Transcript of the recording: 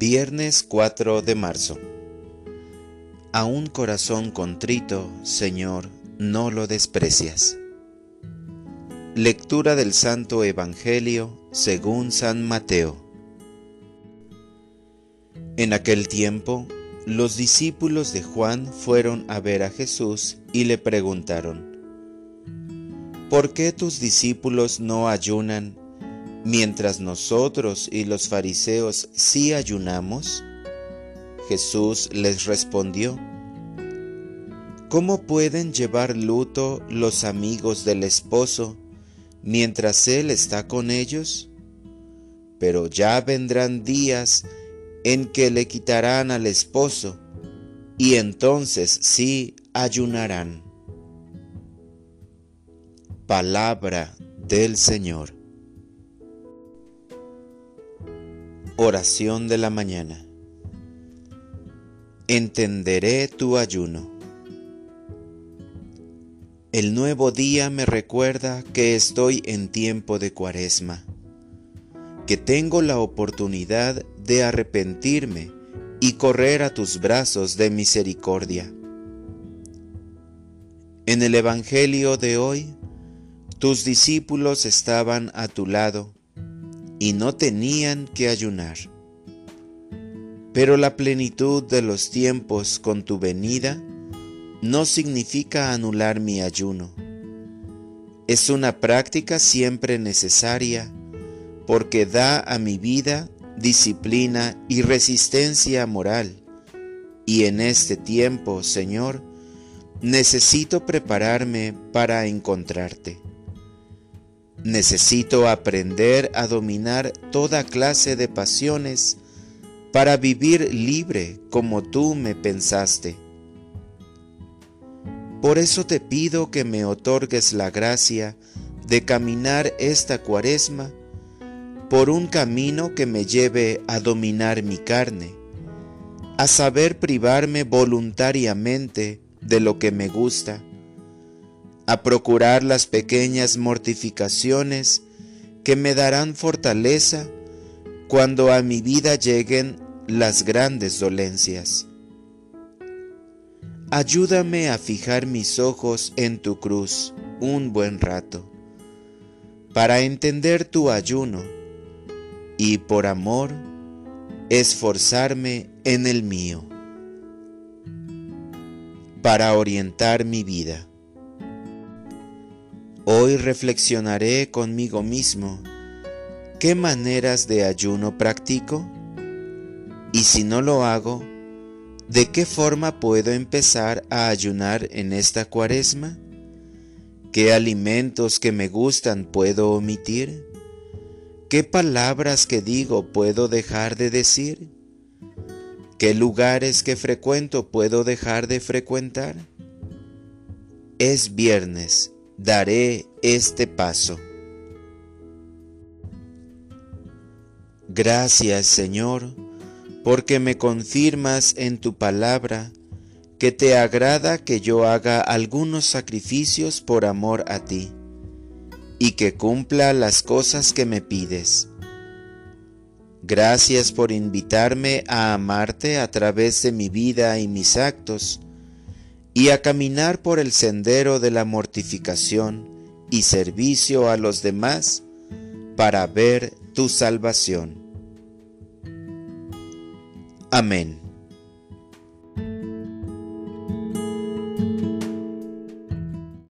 Viernes 4 de marzo. A un corazón contrito, Señor, no lo desprecias. Lectura del Santo Evangelio según San Mateo. En aquel tiempo, los discípulos de Juan fueron a ver a Jesús y le preguntaron, ¿Por qué tus discípulos no ayunan mientras nosotros y los fariseos sí ayunamos? Jesús les respondió, ¿Cómo pueden llevar luto los amigos del esposo mientras él está con ellos? Pero ya vendrán días en que le quitarán al esposo, y entonces sí ayunarán. Palabra del Señor. Oración de la mañana. Entenderé tu ayuno. El nuevo día me recuerda que estoy en tiempo de cuaresma, que tengo la oportunidad de arrepentirme y correr a tus brazos de misericordia. En el Evangelio de hoy, tus discípulos estaban a tu lado y no tenían que ayunar. Pero la plenitud de los tiempos con tu venida no significa anular mi ayuno. Es una práctica siempre necesaria porque da a mi vida disciplina y resistencia moral. Y en este tiempo, Señor, necesito prepararme para encontrarte. Necesito aprender a dominar toda clase de pasiones para vivir libre como tú me pensaste. Por eso te pido que me otorgues la gracia de caminar esta cuaresma por un camino que me lleve a dominar mi carne, a saber privarme voluntariamente de lo que me gusta, a procurar las pequeñas mortificaciones que me darán fortaleza cuando a mi vida lleguen las grandes dolencias. Ayúdame a fijar mis ojos en tu cruz un buen rato, para entender tu ayuno y por amor esforzarme en el mío, para orientar mi vida. Hoy reflexionaré conmigo mismo qué maneras de ayuno practico y si no lo hago, ¿de qué forma puedo empezar a ayunar en esta cuaresma? ¿Qué alimentos que me gustan puedo omitir? ¿Qué palabras que digo puedo dejar de decir? ¿Qué lugares que frecuento puedo dejar de frecuentar? Es viernes daré este paso. Gracias Señor, porque me confirmas en tu palabra que te agrada que yo haga algunos sacrificios por amor a ti y que cumpla las cosas que me pides. Gracias por invitarme a amarte a través de mi vida y mis actos, y a caminar por el sendero de la mortificación y servicio a los demás para ver tu salvación. Amén.